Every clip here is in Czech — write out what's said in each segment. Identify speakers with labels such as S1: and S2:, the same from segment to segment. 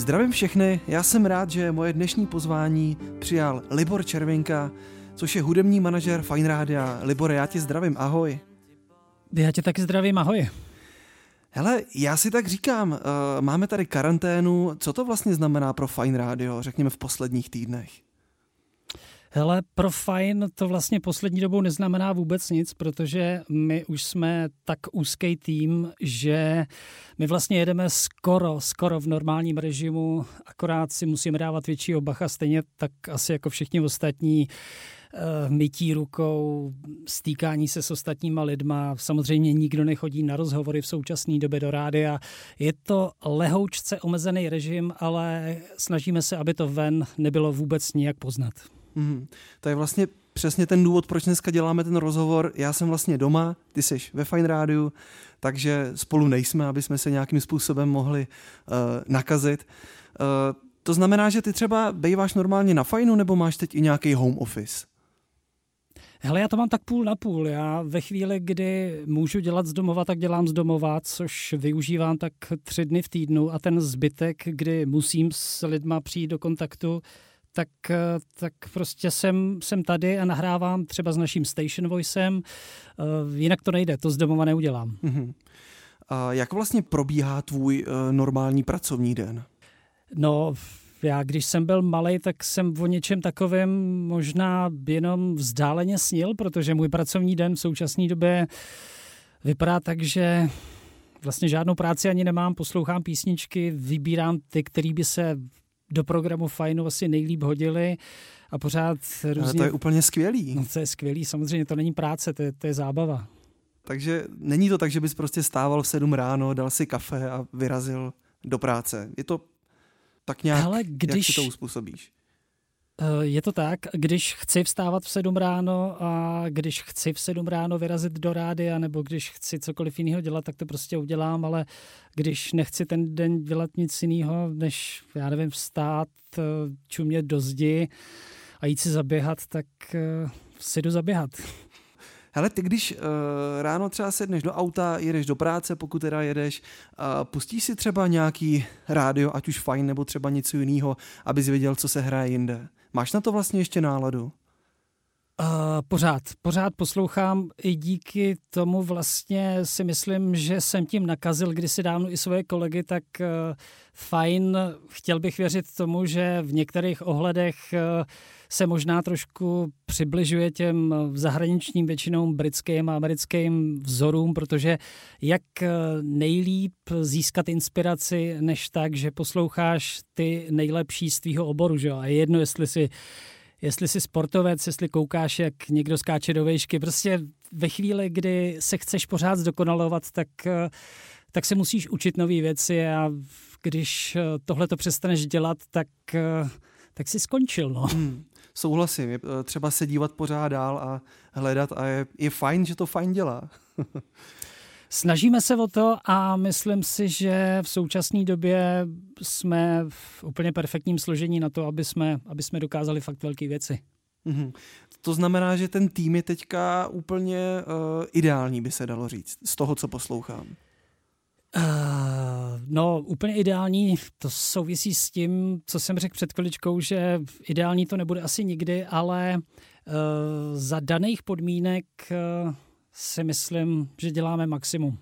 S1: Zdravím všechny, já jsem rád, že moje dnešní pozvání přijal Libor Červinka, což je hudební manažer Fine Rádia. Libor, já tě zdravím, ahoj.
S2: Já tě taky zdravím, ahoj.
S1: Hele, já si tak říkám, uh, máme tady karanténu, co to vlastně znamená pro Fine Radio, řekněme v posledních týdnech?
S2: Hele, pro Fine to vlastně poslední dobou neznamená vůbec nic, protože my už jsme tak úzký tým, že my vlastně jedeme skoro, skoro v normálním režimu, akorát si musíme dávat větší obacha, stejně tak asi jako všichni ostatní eh, mytí rukou, stýkání se s ostatníma lidma. Samozřejmě nikdo nechodí na rozhovory v současné době do rádia. Je to lehoučce omezený režim, ale snažíme se, aby to ven nebylo vůbec nijak poznat.
S1: Mm, to je vlastně přesně ten důvod, proč dneska děláme ten rozhovor. Já jsem vlastně doma, ty jsi ve Fine Rádiu, takže spolu nejsme, aby jsme se nějakým způsobem mohli uh, nakazit. Uh, to znamená, že ty třeba býváš normálně na Fajnu, nebo máš teď i nějaký home office?
S2: Hele, já to mám tak půl na půl. Já ve chvíli, kdy můžu dělat z domova, tak dělám z domova, což využívám tak tři dny v týdnu a ten zbytek, kdy musím s lidma přijít do kontaktu, tak, eh, tak prostě jsem, jsem tady a nahrávám třeba s naším station voicem. Eh, jinak to nejde, to z domova neudělám. Mm-hmm.
S1: A jak vlastně probíhá tvůj uh, normální pracovní den?
S2: No, já když jsem byl malý, tak jsem o něčem takovém možná jenom vzdáleně snil, protože můj pracovní den v současné době vypadá tak, že vlastně žádnou práci ani nemám, poslouchám písničky, vybírám ty, které by se do programu Fajnu asi nejlíp hodili a pořád různě... Ale
S1: to je úplně skvělý.
S2: No to je skvělý, samozřejmě to není práce, to je, to je zábava.
S1: Takže není to tak, že bys prostě stával v sedm ráno, dal si kafe a vyrazil do práce. Je to tak nějak, Hele, když, jak si to uspůsobíš?
S2: Eh, je to tak, když chci vstávat v 7 ráno a když chci v 7 ráno vyrazit do rádia nebo když chci cokoliv jiného dělat, tak to prostě udělám, ale když nechci ten den dělat nic jiného, než, já nevím, vstát, eh, čumět do zdi a jít si zaběhat, tak eh, si jdu zaběhat.
S1: Hele, ty když uh, ráno třeba sedneš do auta, jedeš do práce, pokud teda jedeš, uh, pustíš si třeba nějaký rádio, ať už fajn, nebo třeba něco jiného, abys věděl, co se hraje jinde. Máš na to vlastně ještě náladu?
S2: Uh, pořád, pořád poslouchám i díky tomu vlastně si myslím, že jsem tím nakazil kdysi dávno i svoje kolegy, tak uh, fajn, chtěl bych věřit tomu, že v některých ohledech uh, se možná trošku přibližuje těm zahraničním většinou britským a americkým vzorům, protože jak nejlíp získat inspiraci, než tak, že posloucháš ty nejlepší z tvýho oboru, že? A je jedno, jestli si jestli jsi sportovec, jestli koukáš, jak někdo skáče do vejšky. Prostě ve chvíli, kdy se chceš pořád zdokonalovat, tak, tak se musíš učit nové věci a když tohle to přestaneš dělat, tak, tak si skončil. No. Hmm
S1: souhlasím. Je eh, třeba se dívat pořád dál a hledat a je, je fajn, že to fajn dělá.
S2: Snažíme se o to a myslím si, že v současné době jsme v úplně perfektním složení na to, aby jsme, aby jsme dokázali fakt velké věci. Mm-hmm.
S1: To znamená, že ten tým je teďka úplně uh, ideální, by se dalo říct, z toho, co poslouchám.
S2: Uh, no, úplně ideální, to souvisí s tím, co jsem řekl před chviličkou, že ideální to nebude asi nikdy, ale uh, za daných podmínek uh, si myslím, že děláme maximum.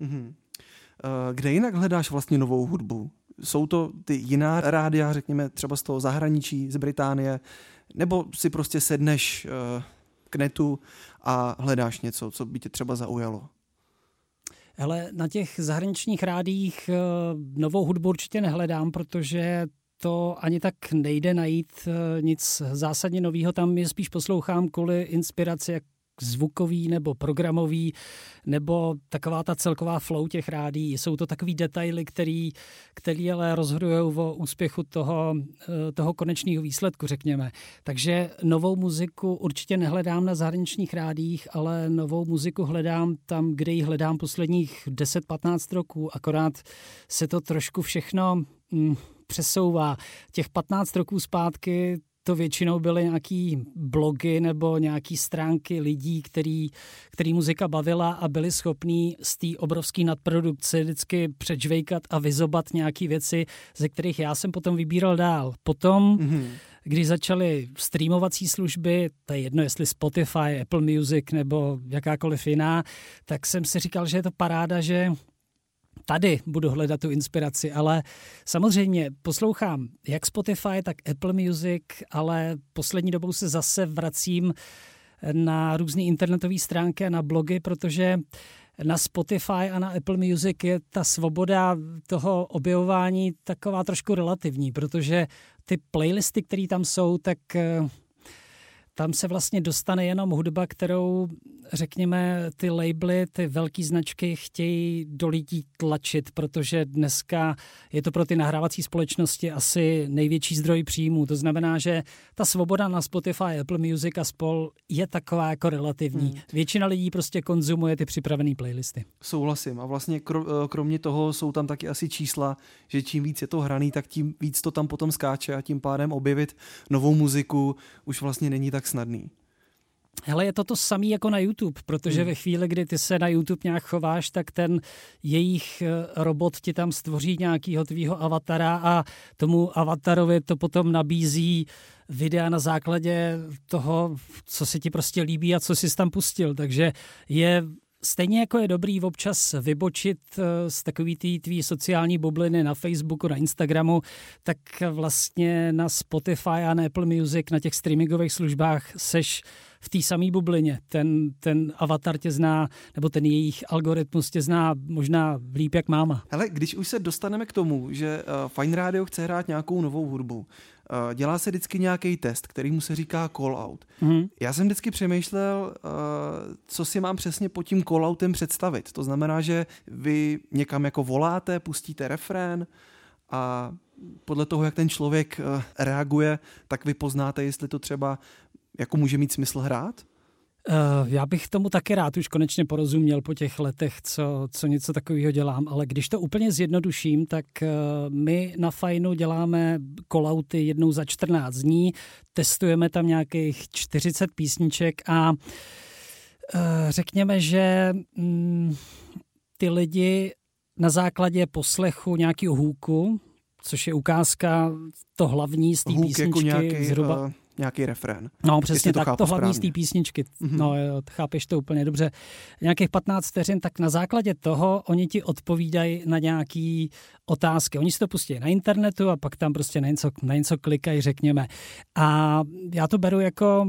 S2: Uh,
S1: kde jinak hledáš vlastně novou hudbu? Jsou to ty jiná rádia, řekněme třeba z toho zahraničí, z Británie, nebo si prostě sedneš uh, k netu a hledáš něco, co by tě třeba zaujalo?
S2: Hele, na těch zahraničních rádích eh, novou hudbu určitě nehledám, protože to ani tak nejde najít eh, nic zásadně nového. Tam je spíš poslouchám kvůli inspiraci, jak zvukový nebo programový, nebo taková ta celková flow těch rádí. Jsou to takový detaily, který, který ale rozhodují o úspěchu toho, eh, toho konečného výsledku, řekněme. Takže novou muziku určitě nehledám na zahraničních rádích, ale novou muziku hledám tam, kde ji hledám posledních 10-15 roků. Akorát se to trošku všechno mm, přesouvá. Těch 15 roků zpátky to většinou byly nějaký blogy nebo nějaký stránky lidí, který, který muzika bavila a byli schopní z té obrovské nadprodukce vždycky předžvejkat a vyzobat nějaké věci, ze kterých já jsem potom vybíral dál. Potom mm-hmm když začaly streamovací služby, to je jedno, jestli Spotify, Apple Music nebo jakákoliv jiná, tak jsem si říkal, že je to paráda, že tady budu hledat tu inspiraci, ale samozřejmě poslouchám jak Spotify, tak Apple Music, ale poslední dobou se zase vracím na různé internetové stránky a na blogy, protože na Spotify a na Apple Music je ta svoboda toho objevování taková trošku relativní, protože ty playlisty, které tam jsou, tak eh, tam se vlastně dostane jenom hudba, kterou řekněme, ty labely, ty velké značky chtějí do lidí tlačit, protože dneska je to pro ty nahrávací společnosti asi největší zdroj příjmů. To znamená, že ta svoboda na Spotify, Apple Music a spol je taková jako relativní. Hmm. Většina lidí prostě konzumuje ty připravené playlisty.
S1: Souhlasím. A vlastně eh, kromě toho jsou tam taky asi čísla, že čím víc je to hraný, tak tím víc to tam potom skáče a tím pádem objevit novou muziku už vlastně není tak snadný.
S2: Hele, je to to samé jako na YouTube, protože hmm. ve chvíli, kdy ty se na YouTube nějak chováš, tak ten jejich eh, robot ti tam stvoří nějakýho tvýho avatara a tomu avatarovi to potom nabízí videa na základě toho, co se ti prostě líbí a co jsi tam pustil. Takže je Stejně jako je dobrý občas vybočit eh, z takový té tvý sociální bubliny na Facebooku, na Instagramu, tak vlastně na Spotify a na Apple Music, na těch streamingových službách seš v té samé bublině. Ten, ten avatar tě zná, nebo ten jejich algoritmus tě zná možná líp jak máma.
S1: Ale když už se dostaneme k tomu, že uh, Fine Radio chce hrát nějakou novou hudbu, uh, dělá se vždycky nějaký test, který mu se říká call out. Mm-hmm. Já jsem vždycky přemýšlel, uh, co si mám přesně pod tím call outem představit. To znamená, že vy někam jako voláte, pustíte refrén a podle toho, jak ten člověk reaguje, tak vy poznáte, jestli to třeba jako může mít smysl hrát?
S2: Uh, já bych tomu taky rád už konečně porozuměl po těch letech, co, co něco takového dělám, ale když to úplně zjednoduším, tak uh, my na Fajnu děláme kolauty jednou za 14 dní, testujeme tam nějakých 40 písniček a uh, řekněme, že um, ty lidi na základě poslechu nějakého hůku, což je ukázka to hlavní z té jako písničky,
S1: jako nějaký, zhruba... Uh nějaký refrén.
S2: No přesně to tak, to hlavní z té písničky. Mm-hmm. No jo, chápeš to úplně dobře. Nějakých 15 vteřin, tak na základě toho oni ti odpovídají na nějaké otázky. Oni si to pustí na internetu a pak tam prostě na něco, na něco klikají, řekněme. A já to beru jako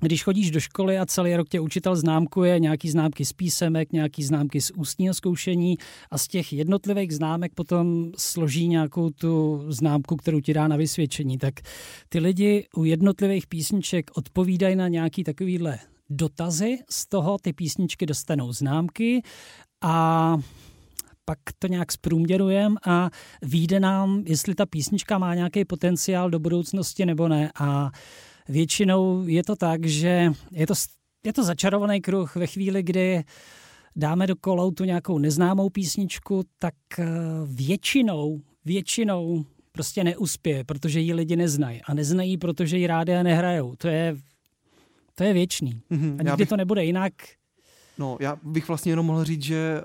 S2: když chodíš do školy a celý rok tě učitel známkuje nějaký známky z písemek, nějaký známky z ústního zkoušení a z těch jednotlivých známek potom složí nějakou tu známku, kterou ti dá na vysvědčení, tak ty lidi u jednotlivých písniček odpovídají na nějaký takovýhle dotazy, z toho ty písničky dostanou známky a pak to nějak zprůměrujeme a vyjde nám, jestli ta písnička má nějaký potenciál do budoucnosti nebo ne. A většinou je to tak, že je to, je to začarovaný kruh ve chvíli, kdy dáme do koloutu nějakou neznámou písničku, tak eh, většinou, většinou prostě neuspěje, protože ji lidi neznají. A neznají, protože ji rádi a nehrajou. To je, to je věčný. Mm-hmm, a nikdy bych... to nebude jinak.
S1: No, já bych vlastně jenom mohl říct, že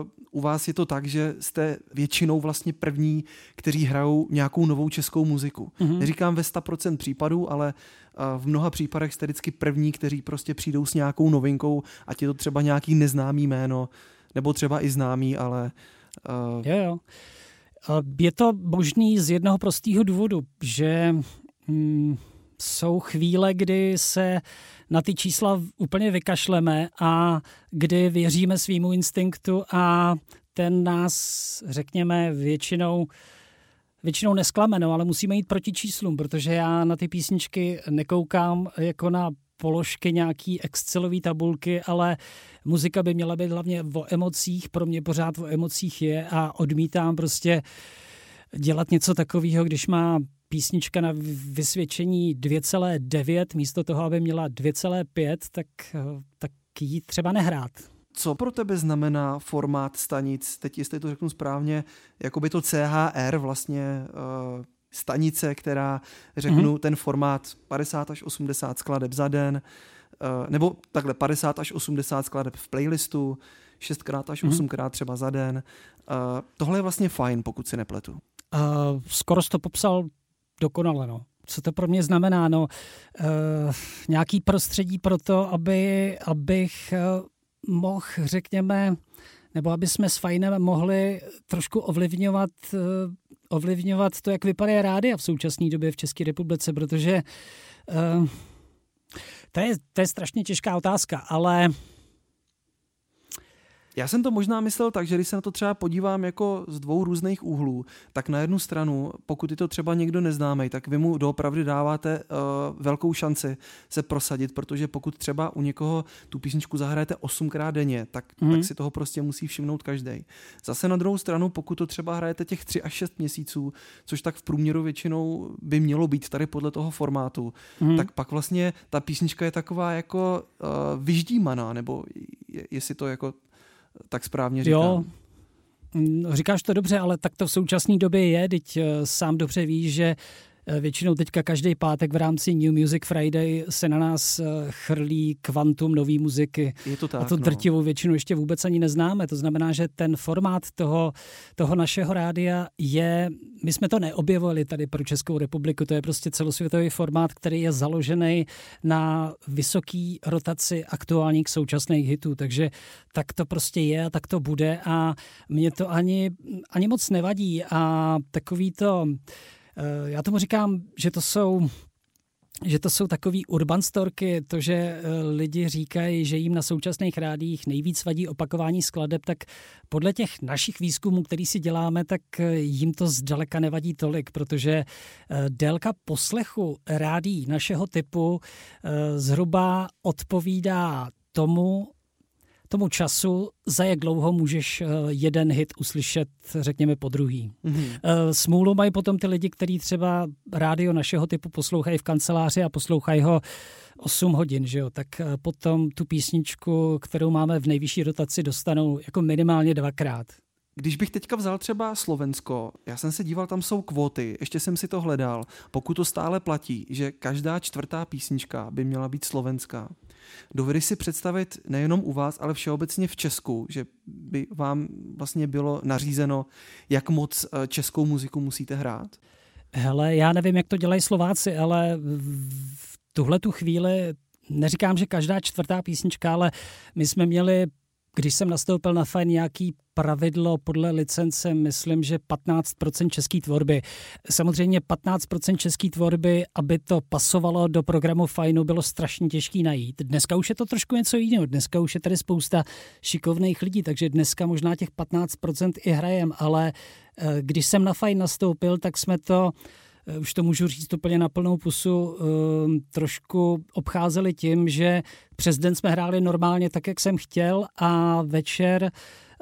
S1: uh, u vás je to tak, že jste většinou vlastně první, kteří hrajou nějakou novou českou muziku. Mm-hmm. Neříkám ve 100% případů, ale uh, v mnoha případech jste vždycky první, kteří prostě přijdou s nějakou novinkou, ať je to třeba nějaký neznámý jméno, nebo třeba i známý, ale...
S2: Uh... Jo, jo. Je to možný z jednoho prostého důvodu, že mm, jsou chvíle, kdy se na ty čísla úplně vykašleme a kdy věříme svýmu instinktu a ten nás, řekněme, většinou většinou nesklamenou, ale musíme jít proti číslům, protože já na ty písničky nekoukám jako na položky nějaký Excelové tabulky, ale muzika by měla být hlavně o emocích, pro mě pořád o emocích je a odmítám prostě dělat něco takového, když má písnička na vysvědčení 2,9 místo toho, aby měla 2,5, tak, tak ji třeba nehrát.
S1: Co pro tebe znamená formát stanic, teď jestli to řeknu správně, jako by to CHR vlastně, uh, stanice, která řeknu mm-hmm. ten formát 50 až 80 skladeb za den, uh, nebo takhle 50 až 80 skladeb v playlistu, 6x až 8x mm-hmm. třeba za den. Uh, tohle je vlastně fajn, pokud si nepletu.
S2: Uh, skoro to popsal dokonale, no. Co to pro mě znamená? No, uh, nějaký prostředí pro to, aby, abych uh, mohl, řekněme, nebo aby jsme s Fajnem mohli trošku ovlivňovat, uh, ovlivňovat to, jak vypadá rádia v současné době v České republice, protože to je, to je strašně těžká otázka, ale
S1: já jsem to možná myslel tak, že když se na to třeba podívám jako z dvou různých úhlů, tak na jednu stranu, pokud je to třeba někdo neznámý, tak vy mu doopravdy dáváte uh, velkou šanci se prosadit, protože pokud třeba u někoho tu písničku zahrajete osmkrát denně, tak, mm. tak si toho prostě musí všimnout každý. Zase na druhou stranu, pokud to třeba hrajete těch 3 až 6 měsíců, což tak v průměru většinou by mělo být tady podle toho formátu, mm. tak pak vlastně ta písnička je taková jako uh, vyždímaná, nebo jestli to jako tak správně říkám. Jo,
S2: mm, říkáš to dobře, ale tak to v současné době je, teď eh, sám dobře víš, že většinou teďka každý pátek v rámci New Music Friday se na nás eh, chrlí kvantum nové muziky.
S1: Je to tak,
S2: a to
S1: no.
S2: drtivou většinu ještě vůbec ani neznáme. To znamená, že ten formát toho, toho našeho rádia je, my jsme to neobjevovali tady pro Českou republiku, to je prostě celosvětový formát, který je založený na vysoký rotaci aktuálních současných hitů. Takže tak to prostě je a tak to bude a mě to ani, ani moc nevadí a takový to Eh, já tomu říkám, že to jsou že to jsou takový urban storky, to, že eh, lidi říkají, že jim na současných rádích nejvíc vadí opakování skladeb, tak podle těch našich výzkumů, který si děláme, tak eh, jim to zdaleka nevadí tolik, protože délka poslechu rádí našeho typu zhruba odpovídá tomu, tomu času, za jak dlouho můžeš eh, jeden hit uslyšet, řekněme, po druhý. Mm-hmm. Smůlu mají potom ty lidi, kteří třeba rádio našeho typu poslouchají v kanceláři a poslouchají ho 8 hodin, že jo? tak eh, potom tu písničku, kterou máme v nejvyšší rotaci, dostanou jako minimálně dvakrát.
S1: Když bych teďka vzal třeba Slovensko, já jsem se díval, tam jsou kvóty, ještě jsem si to hledal. Pokud to stále platí, že každá čtvrtá písnička by měla být slovenská, Dovedeš si představit nejenom u vás, ale všeobecně v Česku, že by vám vlastně bylo nařízeno, jak moc eh, českou muziku musíte hrát?
S2: Hele, já nevím, jak to dělají Slováci, ale v tuhle tu chvíli neříkám, že každá čtvrtá písnička, ale my jsme měli když jsem nastoupil na Fine nějaký pravidlo podle licence, myslím, že 15% české tvorby. Samozřejmě 15% české tvorby, aby to pasovalo do programu Fineu, bylo strašně těžké najít. Dneska už je to trošku něco jiného. Dneska už je tady spousta šikovných lidí, takže dneska možná těch 15% i hrajem, ale eh, když jsem na Fine nastoupil, tak jsme to už to můžu říct úplně na plnou pusu, ehm, trošku obcházeli tím, že přes den jsme hráli normálně tak, jak jsem chtěl a večer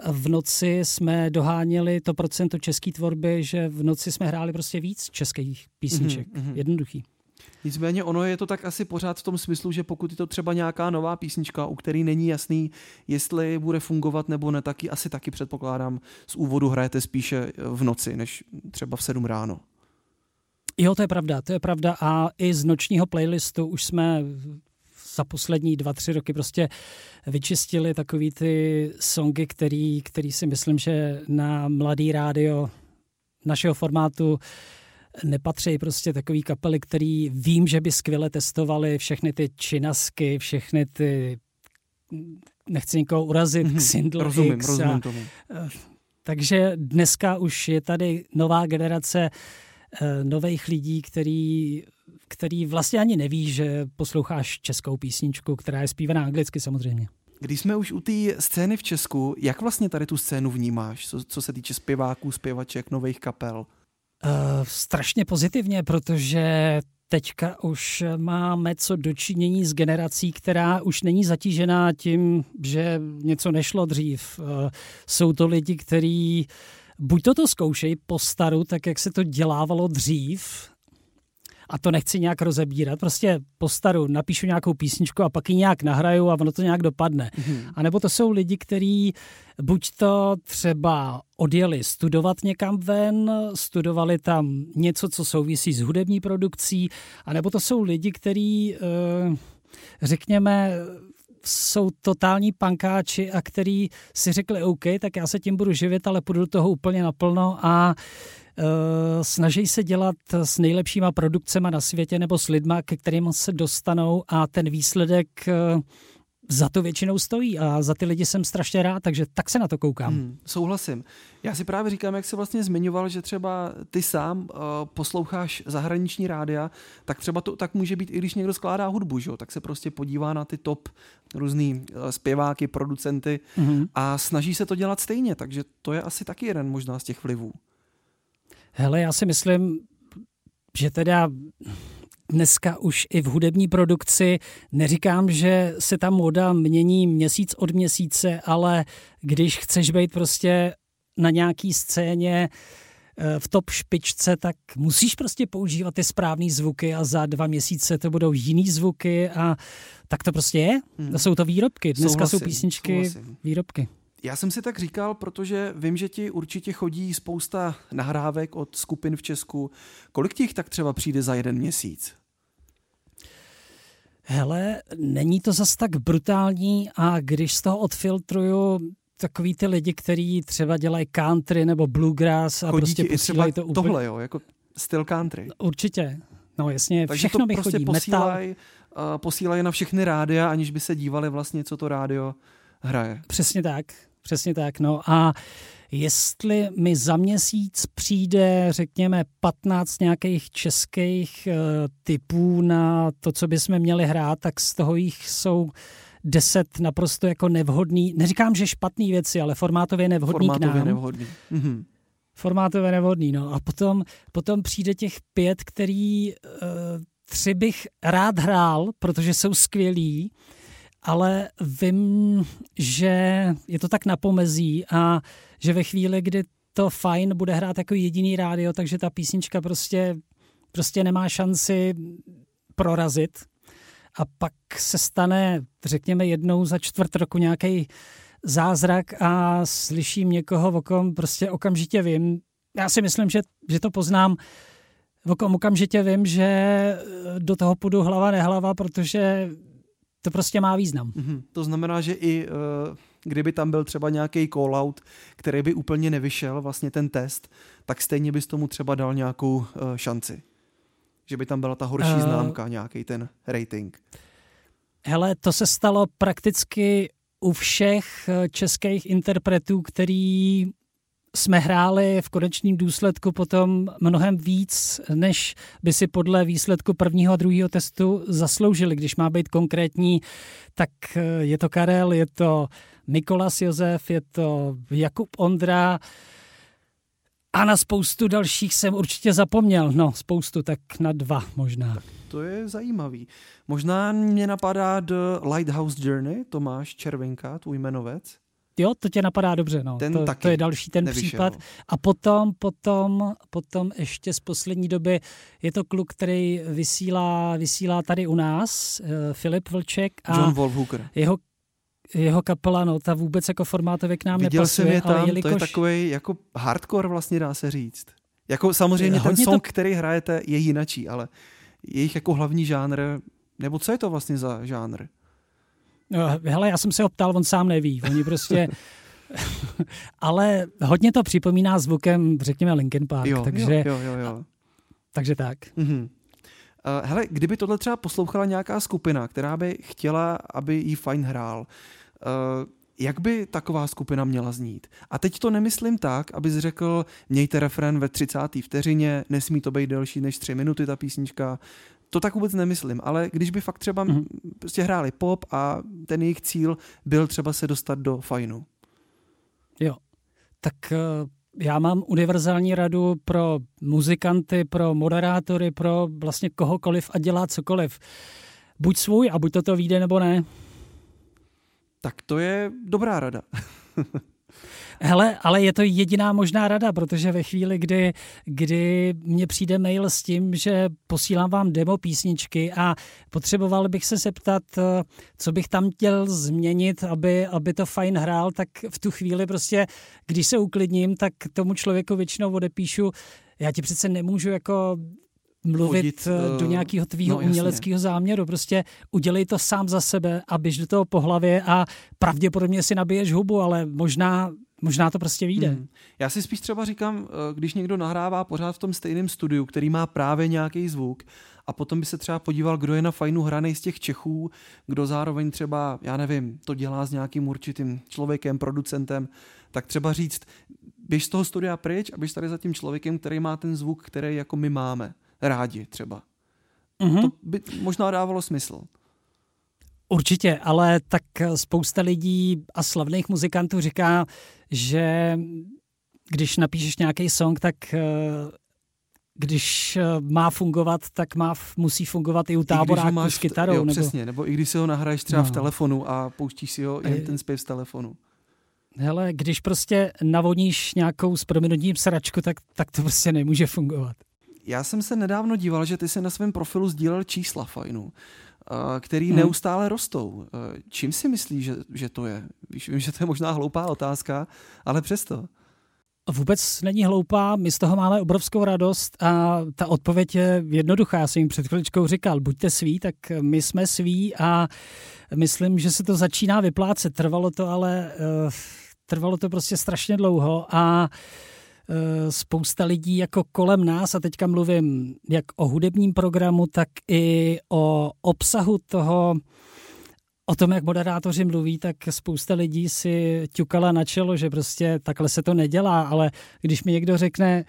S2: v noci jsme doháněli to procento české tvorby, že v noci jsme hráli prostě víc českých písniček. Mm-hmm. Jednoduchý.
S1: Nicméně ono je to tak asi pořád v tom smyslu, že pokud je to třeba nějaká nová písnička, u který není jasný, jestli bude fungovat nebo ne, taky asi taky předpokládám z úvodu hrajete spíše v noci, než třeba v 7 ráno.
S2: Jo, to je pravda, to je pravda a i z nočního playlistu už jsme za poslední dva, tři roky prostě vyčistili takový ty songy, který, který si myslím, že na mladý rádio našeho formátu nepatří prostě takový kapely, který vím, že by skvěle testovali všechny ty činasky, všechny ty nechci nikoho urazit, mm-hmm. Xindl
S1: rozumím, X rozumím a, tomu.
S2: Takže dneska už je tady nová generace Eh, nových lidí, který, který vlastně ani neví, že posloucháš českou písničku, která je zpívaná anglicky samozřejmě.
S1: Když jsme už u té scény v Česku, jak vlastně tady tu scénu vnímáš, co, co se týče zpěváků, zpěvaček, nových kapel?
S2: Uh, strašně pozitivně, protože teďka už máme co dočinění s generací, která už není zatížená tím, že něco nešlo dřív. Uh, jsou to lidi, kteří buď toto zkoušej po staru, tak jak se to dělávalo dřív, a to nechci nějak rozebírat, prostě postaru, napíšu nějakou písničku a pak ji nějak nahraju a ono to nějak dopadne. Mm-hmm. A nebo to jsou lidi, kteří buď to třeba odjeli studovat někam ven, studovali tam něco, co souvisí s hudební produkcí, anebo to jsou lidi, kteří, eh, řekněme, jsou totální pankáči a který si řekli OK, tak já se tím budu živit, ale půjdu do toho úplně naplno a uh, snaží se dělat s nejlepšíma produkcemi na světě nebo s lidma, ke kterým se dostanou a ten výsledek uh, za to většinou stojí a za ty lidi jsem strašně rád, takže tak se na to koukám. Hmm,
S1: souhlasím. Já si právě říkám, jak se vlastně zmiňoval, že třeba ty sám uh, posloucháš zahraniční rádia, tak třeba to tak může být, i když někdo skládá hudbu, že? tak se prostě podívá na ty top různý uh, zpěváky, producenty hmm. a snaží se to dělat stejně, takže to je asi taky jeden možná z těch vlivů.
S2: Hele, já si myslím, že teda dneska už i v hudební produkci. Neříkám, že se ta moda mění měsíc od měsíce, ale když chceš být prostě na nějaký scéně eh, v top špičce, tak musíš prostě používat ty správné zvuky a za dva měsíce to budou jiný zvuky a tak to prostě je. Hmm. Jsou to výrobky. Dneska souhlasím, jsou písničky souhlasím. výrobky.
S1: Já jsem si tak říkal, protože vím, že ti určitě chodí spousta nahrávek od skupin v Česku. Kolik těch tak třeba přijde za jeden měsíc?
S2: Hele, není to zas tak brutální a když z toho odfiltruju takový ty lidi, kteří třeba dělají country nebo bluegrass a
S1: chodí
S2: prostě posílají to
S1: úplně... tohle, jo, jako styl country.
S2: Určitě. No jasně, Takže všechno to mi prostě chodí. Posílaj,
S1: uh, posílají na všechny rádia, aniž by se dívali vlastně, co to rádio hraje.
S2: Přesně tak, přesně tak. No a jestli mi za měsíc přijde, řekněme, 15 nějakých českých uh, typů na to, co bychom měli hrát, tak z toho jich jsou deset naprosto jako nevhodný, neříkám, že špatný věci, ale formátově nevhodný
S1: formátově
S2: k nám.
S1: nevhodný. Mhm.
S2: Formátově nevhodný, no. A potom, potom přijde těch pět, který uh, tři bych rád hrál, protože jsou skvělí, ale vím, že je to tak na pomezí a že ve chvíli, kdy to fajn bude hrát jako jediný rádio, takže ta písnička prostě, prostě nemá šanci prorazit. A pak se stane, řekněme, jednou za čtvrt roku nějaký zázrak a slyším někoho, o kom prostě okamžitě vím. Já si myslím, že, že to poznám, o kom okamžitě vím, že do toho půjdu hlava nehlava, protože to prostě má význam.
S1: Mm-hmm. To znamená, že i uh, kdyby tam byl třeba nějaký call-out, který by úplně nevyšel, vlastně ten test, tak stejně bys tomu třeba dal nějakou uh, šanci. Že by tam byla ta horší uh, známka, nějaký ten rating.
S2: Hele, to se stalo prakticky u všech českých interpretů, který jsme hráli v konečném důsledku potom mnohem víc, než by si podle výsledku prvního a druhého testu zasloužili. Když má být konkrétní, tak eh, je to Karel, je to Mikolas Josef, je to Jakub Ondra a na spoustu dalších jsem určitě zapomněl. No, spoustu, tak na dva možná.
S1: To je zajímavý. Možná mě napadá The Lighthouse Journey, Tomáš Červenka, tvůj jmenovec.
S2: Jo, to tě napadá dobře, no. Ten to, taky to je další ten nevyšel. případ. A potom, potom, potom ještě z poslední doby je to kluk, který vysílá, vysílá tady u nás, uh, Filip Vlček. A
S1: John Wolfhooker.
S2: Jeho jeho kapela, no, ta vůbec jako formátově k nám
S1: Viděl
S2: nepasuje.
S1: jsem je tam, jelikož... to je takový jako hardcore vlastně dá se říct. Jako samozřejmě ten song, to... který hrajete, je jinačí, ale jejich jako hlavní žánr, nebo co je to vlastně za žánr?
S2: No, hele, já jsem se ho ptal, on sám neví. Oni prostě... ale hodně to připomíná zvukem, řekněme, Linkin Park.
S1: Jo,
S2: takže,
S1: jo, jo, jo.
S2: Takže tak.
S1: Mm-hmm. Uh, hele, kdyby tohle třeba poslouchala nějaká skupina, která by chtěla, aby jí fajn hrál, uh, jak by taková skupina měla znít? A teď to nemyslím tak, abys řekl, mějte refren ve 30. vteřině, nesmí to být delší než 3 minuty ta písnička, to tak vůbec nemyslím, ale když by fakt třeba mm-hmm. prostě hráli pop a ten jejich cíl byl třeba se dostat do fajnu.
S2: Jo, tak uh, já mám univerzální radu pro muzikanty, pro moderátory, pro vlastně kohokoliv a dělá cokoliv. Buď svůj a buď to to vyjde nebo ne.
S1: Tak to je dobrá rada.
S2: Hele, ale je to jediná možná rada, protože ve chvíli, kdy, kdy mně přijde mail s tím, že posílám vám demo písničky a potřeboval bych se zeptat, eh, co bych tam chtěl změnit, aby, aby to fajn hrál, tak v tu chvíli prostě, když se uklidním, tak tomu člověku většinou odepíšu, já ti přece nemůžu jako mluvit Chodit, uh, do nějakého tvýho no, uměleckého záměru. Prostě udělej to sám za sebe a běž do toho po hlavě a pravděpodobně si nabiješ hubu, ale možná Možná to prostě vyjde. Hmm.
S1: Já si spíš třeba říkám, eh, když někdo nahrává pořád v tom stejném studiu, který má právě nějaký zvuk, a potom by se třeba podíval, kdo je na fajnu hranej z těch Čechů, kdo zároveň třeba, já nevím, to dělá s nějakým určitým člověkem, producentem, tak třeba říct, běž z toho studia pryč a běž tady za tím člověkem, který má ten zvuk, který jako my máme rádi třeba. Mm-hmm. To by možná dávalo smysl.
S2: Určitě, ale tak spousta lidí a slavných muzikantů říká, že když napíšeš nějaký song, tak eh, když eh, má fungovat, tak má, musí fungovat i u táboráku s kytarou. Jo,
S1: nebo... přesně, nebo i když si ho nahraješ třeba no. v telefonu a pouštíš si ho jen ten zpěv z telefonu.
S2: Hele, když prostě navodníš nějakou s prominutím sračku, tak, tak to prostě nemůže fungovat.
S1: Já jsem se nedávno díval, že ty si na svém profilu sdílel čísla fajnu, eh, který hmm. neustále rostou. Eh, čím si myslíš, že, že to je? Víš, vím, že to je možná hloupá otázka, ale přesto.
S2: Vůbec není hloupá, my z toho máme obrovskou radost a ta odpověď je jednoduchá. Já jsem jim před chviličkou říkal, buďte sví, tak my jsme sví a myslím, že se to začíná vyplácet. Trvalo to ale, uh, trvalo to prostě strašně dlouho a uh, Eh, spousta lidí jako kolem nás, a teďka mluvím jak o hudebním programu, tak i o obsahu toho, o tom, jak moderátoři mluví, tak spousta lidí si ťukala na čelo, že prostě takhle se to nedělá, ale když mi někdo řekne,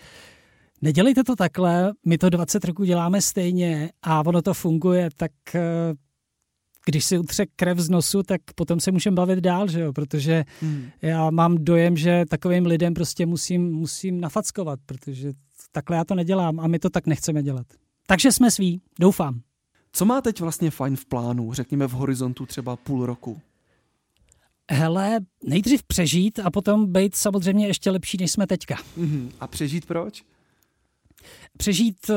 S2: nedělejte to takhle, my to 20 roků děláme stejně a ono to funguje, tak eh, když si utře krev z nosu, tak potom se můžeme bavit dál, že jo? protože hmm. já mám dojem, že takovým lidem prostě musím, musím nafackovat, protože takhle já to nedělám a my to tak nechceme dělat. Takže jsme sví, doufám.
S1: Co má teď vlastně fajn v plánu, řekněme v horizontu třeba půl roku?
S2: Hele, nejdřív přežít a potom být samozřejmě ještě lepší, než jsme teďka.
S1: Mm-hmm. A přežít proč?
S2: Přežít uh,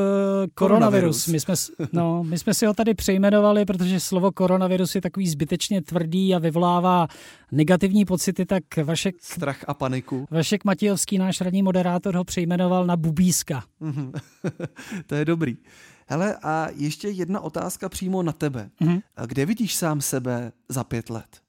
S2: koronavirus. My jsme, no, my jsme si ho tady přejmenovali, protože slovo koronavirus je takový zbytečně tvrdý a vyvolává negativní pocity, tak Vašek...
S1: Strach a paniku.
S2: Vašek Matějovský, náš radní moderátor, ho přejmenoval na Bubíska.
S1: to je dobrý. Hele, a ještě jedna otázka přímo na tebe. Mm-hmm. Kde vidíš sám sebe za pět let?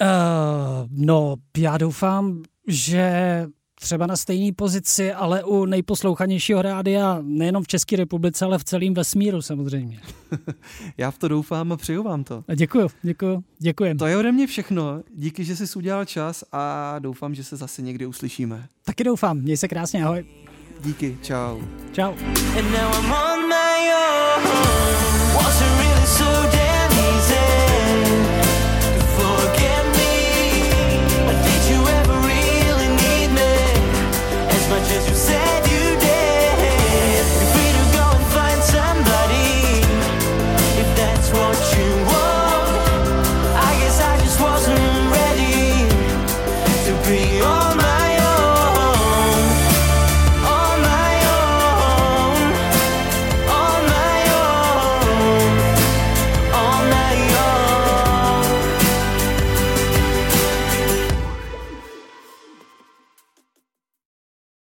S2: Uh, no, já doufám, že třeba na stejné pozici, ale u nejposlouchanějšího rádia nejenom v České republice, ale v celém vesmíru samozřejmě.
S1: Já v to doufám a přeju vám to.
S2: A děkuju, děkuju, děkujem.
S1: To je ode mě všechno. Díky, že jsi udělal čas a doufám, že se zase někdy uslyšíme.
S2: Taky doufám. Měj se krásně, ahoj.
S1: Díky, čau.
S2: Čau.